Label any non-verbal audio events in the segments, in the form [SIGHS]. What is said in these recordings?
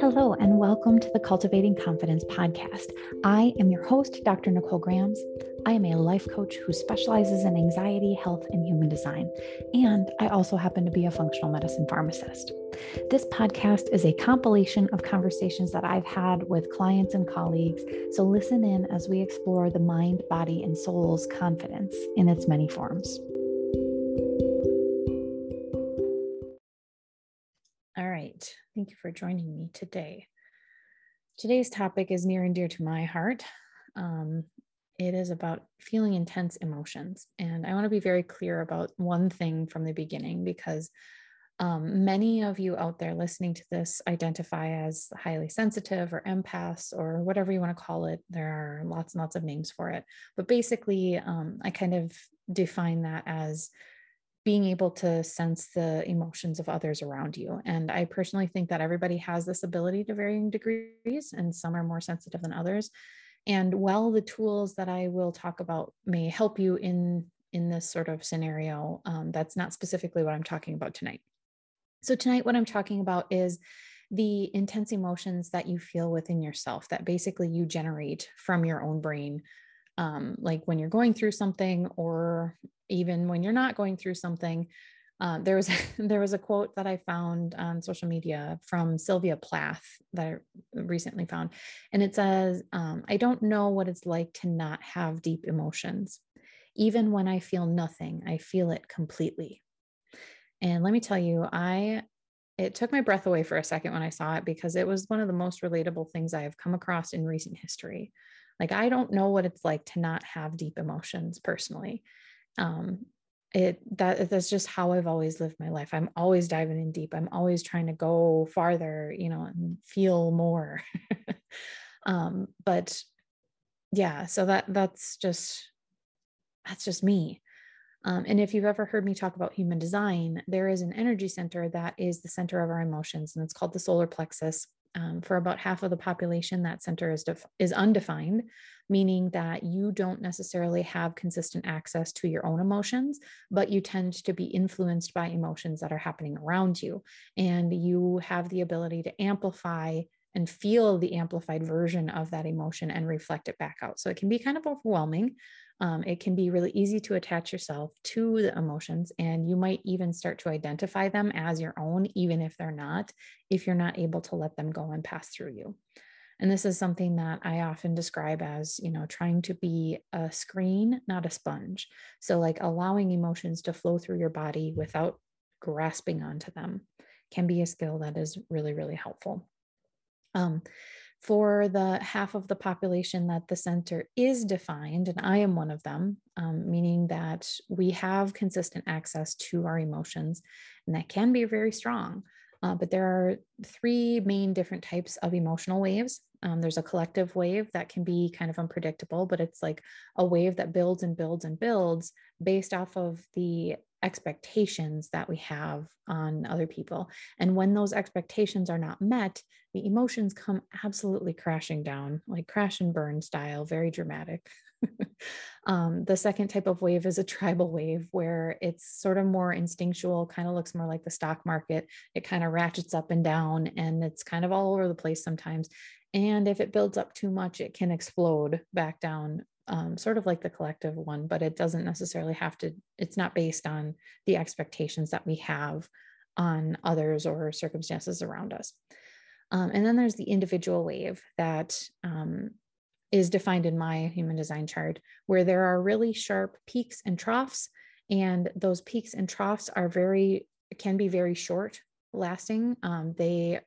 Hello, and welcome to the Cultivating Confidence podcast. I am your host, Dr. Nicole Grams. I am a life coach who specializes in anxiety, health, and human design. And I also happen to be a functional medicine pharmacist. This podcast is a compilation of conversations that I've had with clients and colleagues. So listen in as we explore the mind, body, and soul's confidence in its many forms. Thank you for joining me today. Today's topic is near and dear to my heart. Um, it is about feeling intense emotions. And I want to be very clear about one thing from the beginning because um, many of you out there listening to this identify as highly sensitive or empaths or whatever you want to call it. There are lots and lots of names for it. But basically, um, I kind of define that as being able to sense the emotions of others around you. And I personally think that everybody has this ability to varying degrees, and some are more sensitive than others. And while the tools that I will talk about may help you in in this sort of scenario, um, that's not specifically what I'm talking about tonight. So tonight, what I'm talking about is the intense emotions that you feel within yourself that basically you generate from your own brain um, like when you're going through something or even when you're not going through something. Uh, there was [LAUGHS] there was a quote that I found on social media from Sylvia Plath that I recently found, and it says, um, "I don't know what it's like to not have deep emotions. Even when I feel nothing, I feel it completely." And let me tell you, I it took my breath away for a second when I saw it because it was one of the most relatable things I have come across in recent history. Like I don't know what it's like to not have deep emotions personally um, it that that's just how I've always lived my life. I'm always diving in deep. I'm always trying to go farther, you know, and feel more. [LAUGHS] um, but yeah, so that that's just that's just me. Um, and if you've ever heard me talk about human design, there is an energy center that is the center of our emotions, and it's called the solar plexus. Um, for about half of the population, that center is def- is undefined, meaning that you don't necessarily have consistent access to your own emotions, but you tend to be influenced by emotions that are happening around you. And you have the ability to amplify and feel the amplified version of that emotion and reflect it back out. So it can be kind of overwhelming. Um, it can be really easy to attach yourself to the emotions, and you might even start to identify them as your own, even if they're not, if you're not able to let them go and pass through you. And this is something that I often describe as, you know, trying to be a screen, not a sponge. So, like allowing emotions to flow through your body without grasping onto them can be a skill that is really, really helpful. Um, for the half of the population that the center is defined, and I am one of them, um, meaning that we have consistent access to our emotions, and that can be very strong. Uh, but there are three main different types of emotional waves. Um, there's a collective wave that can be kind of unpredictable, but it's like a wave that builds and builds and builds based off of the expectations that we have on other people. And when those expectations are not met, the emotions come absolutely crashing down, like crash and burn style, very dramatic. [LAUGHS] um, the second type of wave is a tribal wave where it's sort of more instinctual, kind of looks more like the stock market. It kind of ratchets up and down and it's kind of all over the place sometimes. And if it builds up too much, it can explode back down, um, sort of like the collective one, but it doesn't necessarily have to, it's not based on the expectations that we have on others or circumstances around us. Um, and then there's the individual wave that um, is defined in my human design chart, where there are really sharp peaks and troughs. And those peaks and troughs are very, can be very short lasting. Um, they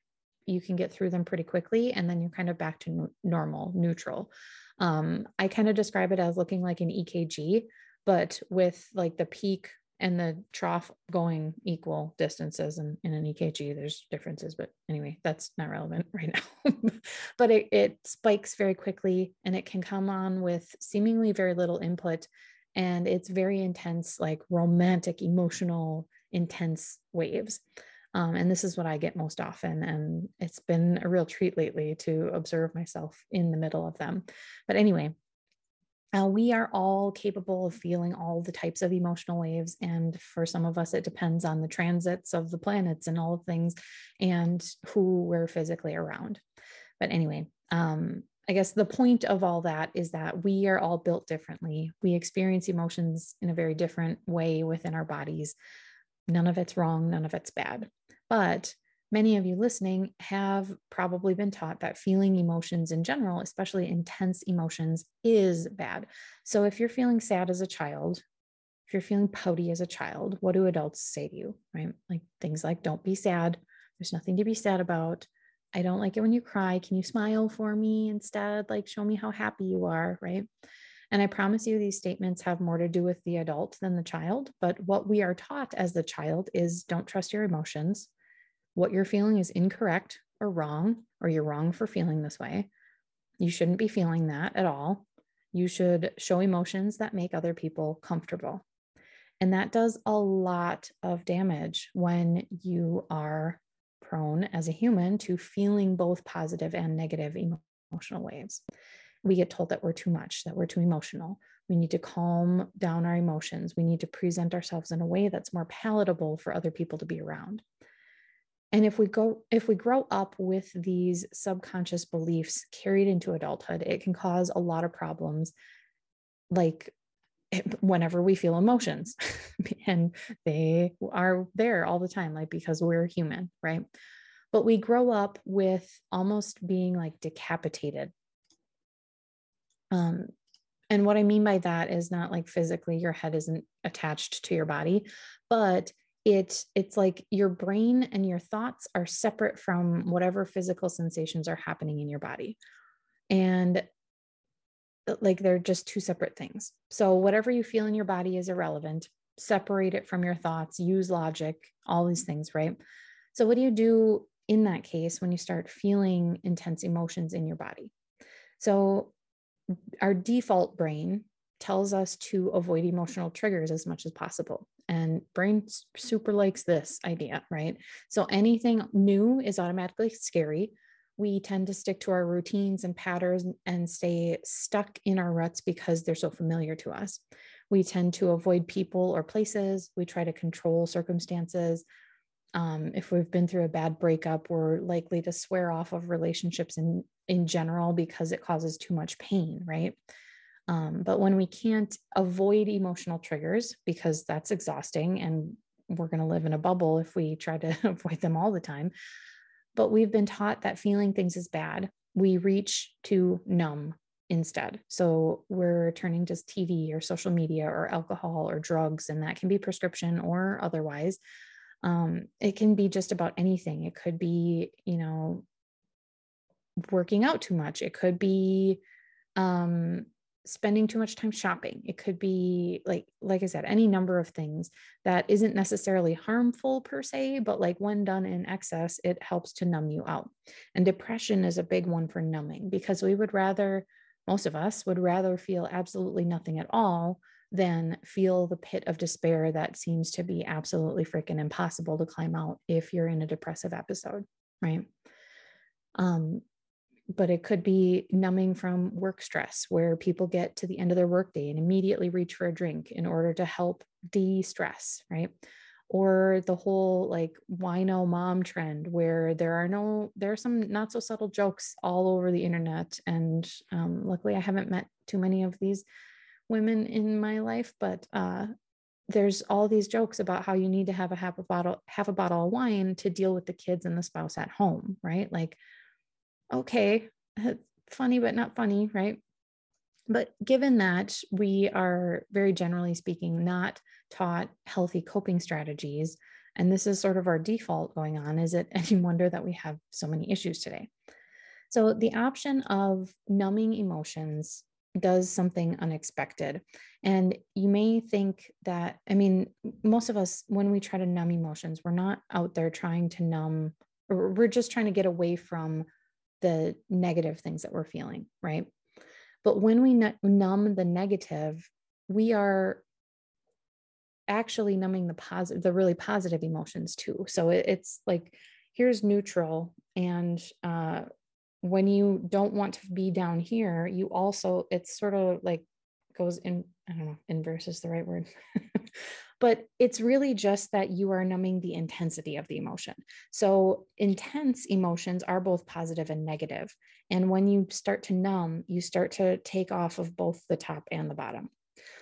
you can get through them pretty quickly and then you're kind of back to n- normal neutral. Um, i kind of describe it as looking like an ekg but with like the peak and the trough going equal distances and in an ekg there's differences but anyway that's not relevant [LAUGHS] right now. [LAUGHS] But it, it spikes very quickly and it can come on with seemingly very little input and it's very intense like romantic emotional intense waves um, and this is what I get most often. And it's been a real treat lately to observe myself in the middle of them. But anyway, uh, we are all capable of feeling all the types of emotional waves. And for some of us, it depends on the transits of the planets and all things and who we're physically around. But anyway, um, I guess the point of all that is that we are all built differently. We experience emotions in a very different way within our bodies. None of it's wrong, none of it's bad. But many of you listening have probably been taught that feeling emotions in general, especially intense emotions, is bad. So if you're feeling sad as a child, if you're feeling pouty as a child, what do adults say to you, right? Like things like, don't be sad. There's nothing to be sad about. I don't like it when you cry. Can you smile for me instead? Like, show me how happy you are, right? And I promise you, these statements have more to do with the adult than the child. But what we are taught as the child is don't trust your emotions what you're feeling is incorrect or wrong, or you're wrong for feeling this way. You shouldn't be feeling that at all. You should show emotions that make other people comfortable. And that does a lot of damage when you are prone as a human to feeling both positive and negative emotional waves. We get told that we're too much, that we're too emotional. We need to calm down our emotions. We need to present ourselves in a way that's more palatable for other people to be around and if we go if we grow up with these subconscious beliefs carried into adulthood it can cause a lot of problems like whenever we feel emotions. [LAUGHS] And they are there all the time like because we're human right? But we grow up with almost being like decapitated. Um and what i mean by that is not like physically your head isn't attached to your body but it it's like your brain and your thoughts are separate from whatever physical sensations are happening in your body. And uh, like they're just two separate things. So whatever you feel in your body is irrelevant. Separate it from your thoughts. Use logic. All these things right? So what do you do in that case when you start feeling intense emotions in your body? So our default brain tells us to avoid emotional triggers as much as possible and brain super likes this idea right? So anything new is automatically scary. We tend to stick to our routines and patterns and stay stuck in our ruts because they're so familiar to us. We tend to avoid people or places. We try to control circumstances. Um, if we've been through a bad breakup we're likely to swear off of relationships in in general because it causes too much pain right um, but when we can't avoid emotional triggers, because that's exhausting and we're going to live in a bubble if we try to [LAUGHS] avoid them all the time. But we've been taught that feeling things is bad. We reach to numb instead. So we're turning to TV or social media or alcohol or drugs, and that can be prescription or otherwise. Um, it can be just about anything. It could be, you know, working out too much. It could be um, spending too much time shopping. It could be like like i said any number of things that isn't necessarily harmful per se but like when done in excess it helps to numb you out. And depression is a big one for numbing because we would rather most of us would rather feel absolutely nothing at all than feel the pit of despair that seems to be absolutely freaking impossible to climb out if you're in a depressive episode right? Um, but it could be numbing from work stress where people get to the end of their workday and immediately reach for a drink in order to help de-stress right? Or the whole like wino mom trend where there are no there are some not so subtle jokes all over the internet and um, luckily i haven't met too many of these women in my life but uh, there's all these jokes about how you need to have a half a bottle half a bottle of wine to deal with the kids and the spouse at home right? Like okay, uh, funny, but not funny, right? But given that we are very generally speaking not taught healthy coping strategies, and this is sort of our default going on, is it any [LAUGHS] wonder that we have so many issues today? So, the option of numbing emotions does something unexpected. And you may think that, I mean, most of us, when we try to numb emotions, we're not out there trying to numb, we're just trying to get away from the negative things that we're feeling, right? But when we numb the negative, we are actually numbing the positive, the really positive emotions too. So it, it's like, here's neutral. And uh, when you don't want to be down here, you also, it's sort of like goes in, I don't know, inverse is the right word. [LAUGHS] but it's really just that you are numbing the intensity of the emotion. So intense emotions are both positive and negative. And when you start to numb, you start to take off of both the top and the bottom.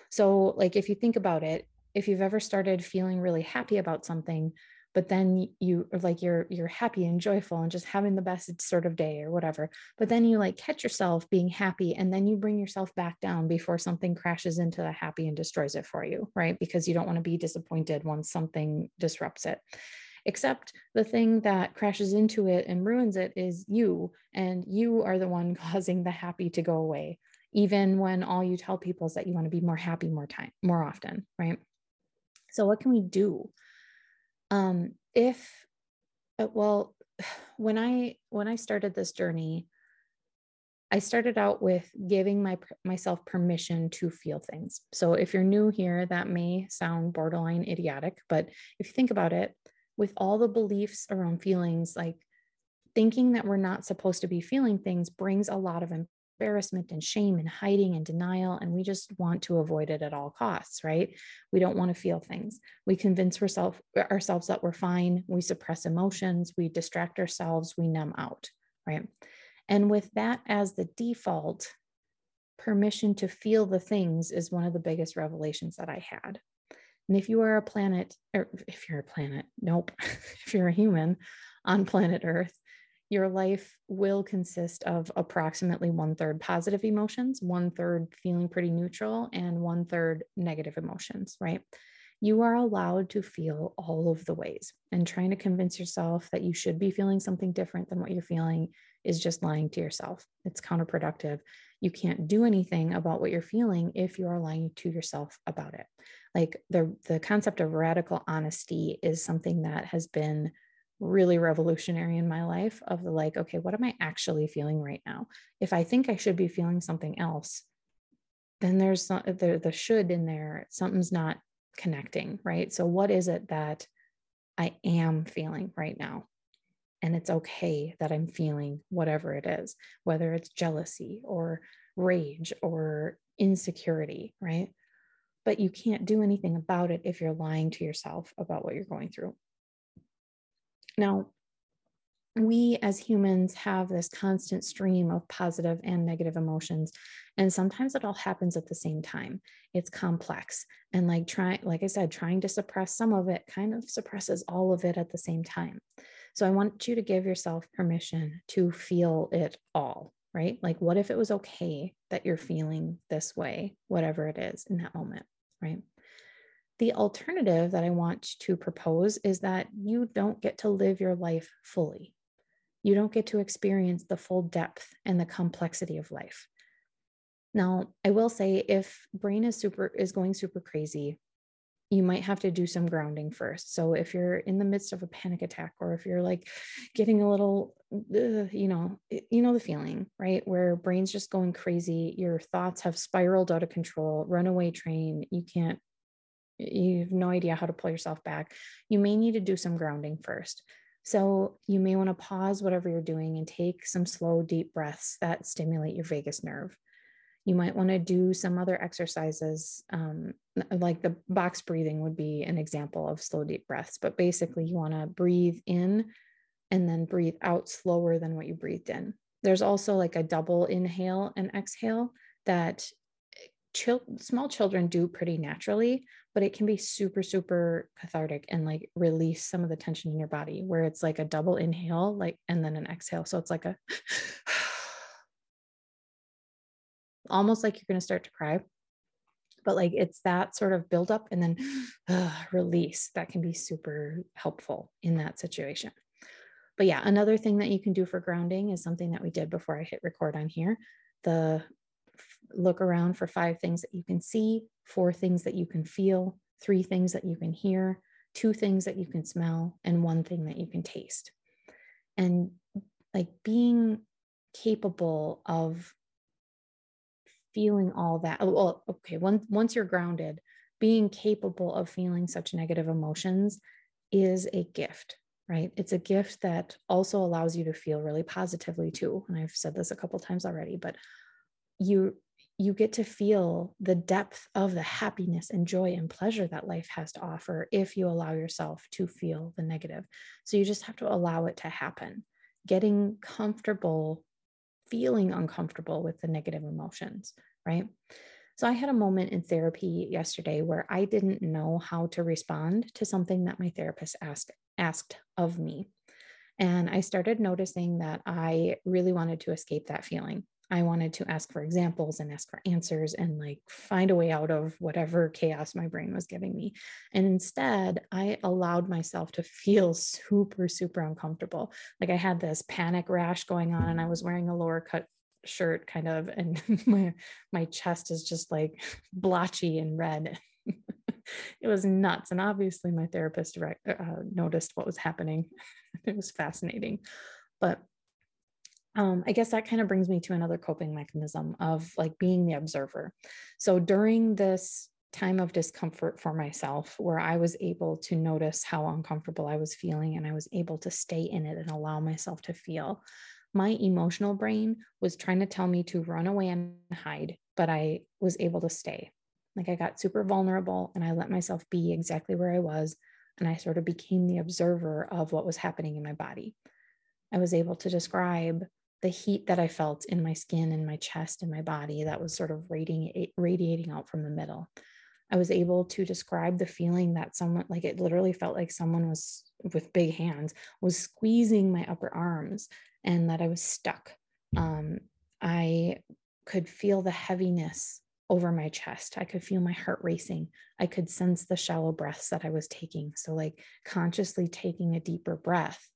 So, like, if you think about it, if you've ever started feeling really happy about something, but then you are like you're you're happy and joyful and just having the best sort of day or whatever but then you like catch yourself being happy and then you bring yourself back down before something crashes into the happy and destroys it for you right? Because you don't want to be disappointed once something disrupts it. Except the thing that crashes into it and ruins it is you and you are the one [LAUGHS] causing the happy to go away even when all you tell people is that you want to be more happy more time more often right? So what can we do um, if uh, well [SIGHS] when i when i started this journey i started out with giving my myself permission to feel things. So if you're new here that may sound borderline idiotic but if you think about it with all the beliefs around feelings like thinking that we're not supposed to be feeling things brings a lot of embarrassment and shame and hiding and denial. And we just want to avoid it at all costs, right? We don't want to feel things. We convince ourselves ourselves that we're fine. We suppress emotions. We distract ourselves. We numb out, right? And with that as the default, permission to feel the things is one of the biggest revelations that I had. And if you are a planet, or if you're a planet, nope, [LAUGHS] if you're a human on planet Earth, your life will consist of approximately one third positive emotions, one third feeling pretty neutral, and one third negative emotions, right? You are allowed to feel all of the ways. And trying to convince yourself that you should be feeling something different than what you're feeling is just lying to yourself. It's counterproductive. You can't do anything about what you're feeling if you are lying to yourself about it. Like the, the concept of radical honesty is something that has been really revolutionary in my life of the like, okay, what am I actually feeling right now? If I think I should be feeling something else, then there's not, the, the should in there, something's not connecting, right? So, what is it that I am feeling right now? And it's okay that I'm feeling whatever it is, whether it's jealousy or rage or insecurity, right? But you can't do anything about it if you're lying to yourself about what you're going through. Now, we as humans have this constant stream of positive and negative emotions and sometimes it all happens at the same time. It's complex and like trying like i said trying to suppress some of it kind of suppresses all of it at the same time. So i want you to give yourself permission to feel it all right? Like what if it was okay that you're feeling this way whatever it is in that moment right the alternative that I want to propose is that you don't get to live your life fully. You don't get to experience the full depth and the complexity of life. Now, I will say if brain is super is going super crazy, you might have to do some grounding first. So if you're in the midst of a panic attack or if you're like getting a little you know, you know the feeling, right? Where brain's just going crazy, your thoughts have spiraled out of control, runaway train, you can't you have no idea how to pull yourself back, you may need to do some grounding first. So you may want to pause whatever you're doing and take some slow, deep breaths that stimulate your vagus nerve. You might want to do some other exercises, um, like the box breathing would be an example of slow, deep breaths. But basically, you want to breathe in and then breathe out slower than what you breathed in. There's also like a double inhale and exhale that small children do pretty naturally, but it can be super, super cathartic and like release some of the tension in your body where it's like a double inhale, like, and then an exhale. So it's like a [SIGHS] almost like you're going to start to cry. But like it's that sort of buildup and then [GASPS] uh, release that can be super helpful in that situation. But yeah, another thing that you can do for grounding is something that we did before I hit record on here. The look around for five things that you can see, four things that you can feel, three things that you can hear, two things that you can smell, and one thing that you can taste. And like being capable of feeling all that. Oh, well, okay, once, once you're grounded, being capable of feeling such negative emotions is a gift, right? It's a gift that also allows you to feel really positively too. And I've said this a couple times already, but you you get to feel the depth of the happiness and joy and pleasure that life has to offer if you allow yourself to feel the negative. So you just have to allow it to happen. Getting comfortable, feeling uncomfortable with the negative emotions, right? So I had a moment in therapy yesterday where I didn't know how to respond to something that my therapist asked asked of me. And I started noticing that I really wanted to escape that feeling. I wanted to ask for examples and ask for answers and like find a way out of whatever chaos my brain was giving me. And instead, I allowed myself to feel super, super uncomfortable. Like I had this panic rash going on and I was wearing a lower cut shirt kind of and [LAUGHS] my my chest is just like blotchy and red [LAUGHS] it was nuts and obviously my therapist uh, noticed what was happening [LAUGHS] it was fascinating but um, I guess that kind of brings me to another coping mechanism of like being the observer. So during this time of discomfort for myself, where I was able to notice how uncomfortable I was feeling and I was able to stay in it and allow myself to feel, my emotional brain was trying to tell me to run away and hide, but I was able to stay. Like I got super vulnerable and I let myself be exactly where I was. And I sort of became the observer of what was happening in my body. I was able to describe the heat that I felt in my skin and my chest and my body that was sort of radiating, radiating out from the middle. I was able to describe the feeling that someone, like it literally felt like someone was with big hands, was squeezing my upper arms and that I was stuck. Um, I could feel the heaviness over my chest. I could feel my heart racing. I could sense the shallow breaths that I was taking. So, like, consciously taking a deeper breath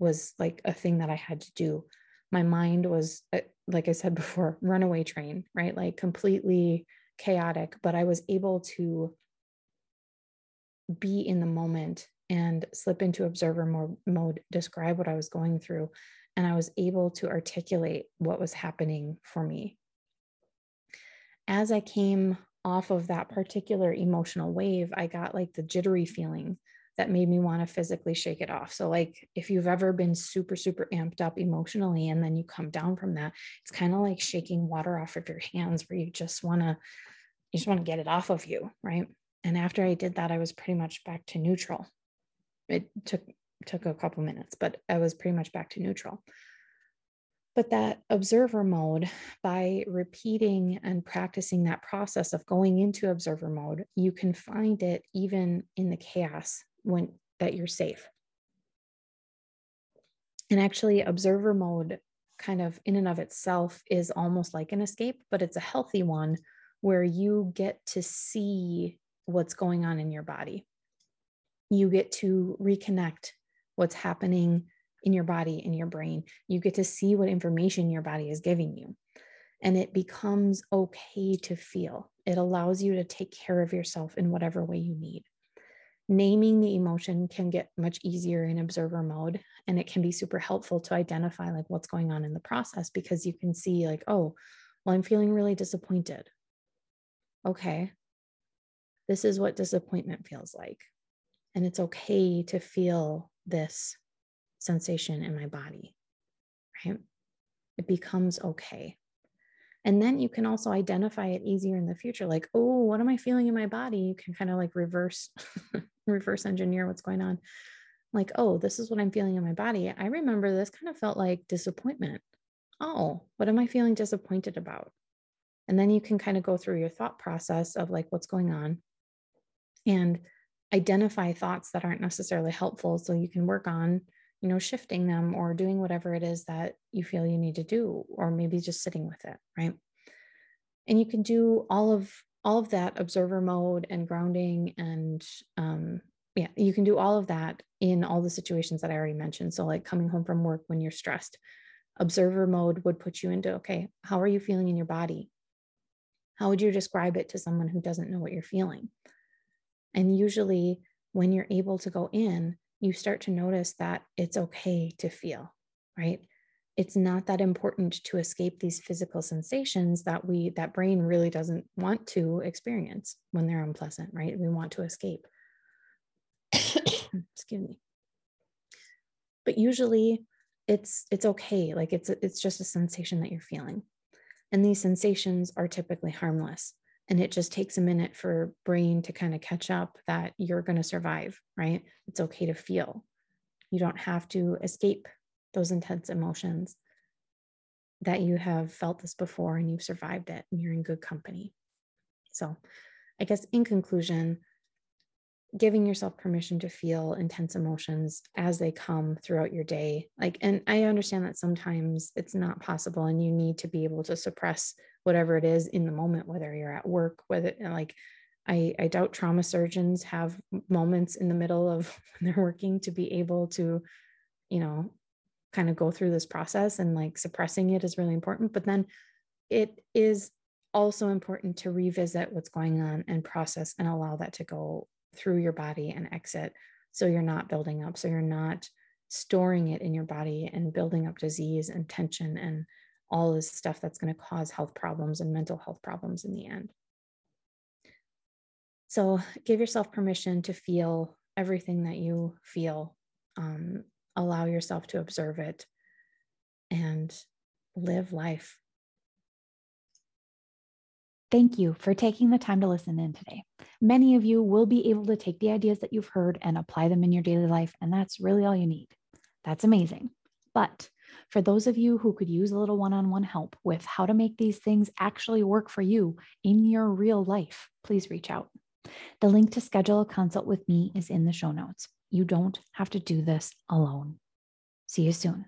was like a thing that I had to do my mind was uh, like i said before [LAUGHS] runaway train right? Like completely chaotic but i was able to be in the moment and slip into observer mode describe what i was going through and i was able to articulate what was happening for me. As i came off of that particular emotional wave i got like the jittery feeling that made me want to physically shake it off. So, like if you've ever been super, super amped up emotionally and then you come down from that, it's kind of like shaking water off of your hands where you just want to, you just want to get it off of you. Right. And after I did that, I was pretty much back to neutral. It took, took a couple minutes, but I was pretty much back to neutral. But that observer mode, by repeating and practicing that process of going into observer mode, you can find it even in the chaos when that you're safe. And actually, observer mode, kind of in and of itself, is almost like an escape, but it's a healthy one where you get to see what's going on in your body. You get to reconnect what's happening in your body, in your brain. You get to see what information your body is giving you. And it becomes okay to feel. It allows you to take care of yourself in whatever way you need naming the emotion can get much easier in observer mode and it can be super helpful to identify like what's going on in the process because you can see like oh well i'm feeling really disappointed. Okay. This is what disappointment feels like and it's okay to feel this sensation in my body right? It becomes okay and then you can also identify it easier in the future like oh what am i feeling in my body? You can kind of like reverse [LAUGHS] reverse engineer what's going on. Like oh this is what i'm feeling in my body. I remember this kind of felt like disappointment. Oh what am i feeling disappointed about? And then you can kind of go through your thought process of like what's going on and identify thoughts that aren't necessarily helpful so you can work on you know shifting them or doing whatever it is that you feel you need to do or maybe just sitting with it right? And you can do all of all of that observer mode and grounding and um, yeah you can do all of that in all the situations that i already mentioned. So like coming home from work when you're stressed observer mode would put you into okay how are you feeling in your body? How would you describe it to someone who doesn't know what you're feeling? And usually when you're able to go in you start to notice that it's okay to feel, right? It's not that important to escape these physical sensations that we that brain really doesn't want to experience when they're unpleasant, right? We want to escape. [COUGHS] Excuse me. But usually it's it's okay. Like it's it's just a sensation that you're feeling. And these sensations are typically harmless. And it just takes a minute for brain to kind of catch up that you're going to survive, right? It's okay to feel. You don't have to escape those intense emotions that you have felt this before and you've survived it and you're in good company. So, I guess in conclusion, giving yourself permission to feel intense emotions as they come throughout your day. Like, and I understand that sometimes it's not possible and you need to be able to suppress whatever it is in the moment, whether you're at work, whether like, I, I doubt trauma surgeons have moments in the middle of [LAUGHS] when they're working to be able to, you know, kind of go through this process and like suppressing it is really important. But then it is also important to revisit what's going on and process and allow that to go through your body and exit so you're not building up so you're not storing it in your body and building up disease and tension and all this stuff that's going to cause health problems and mental health problems in the end so give yourself permission to feel everything that you feel um, allow yourself to observe it and live life Thank you for taking the time to listen in today. Many of you will be able to take the ideas that you've heard and apply them in your daily life, and that's really all you need. That's amazing. But for those of you who could use a little one on one help with how to make these things actually work for you in your real life, please reach out. The link to schedule a consult with me is in the show notes. You don't have to do this alone. See you soon.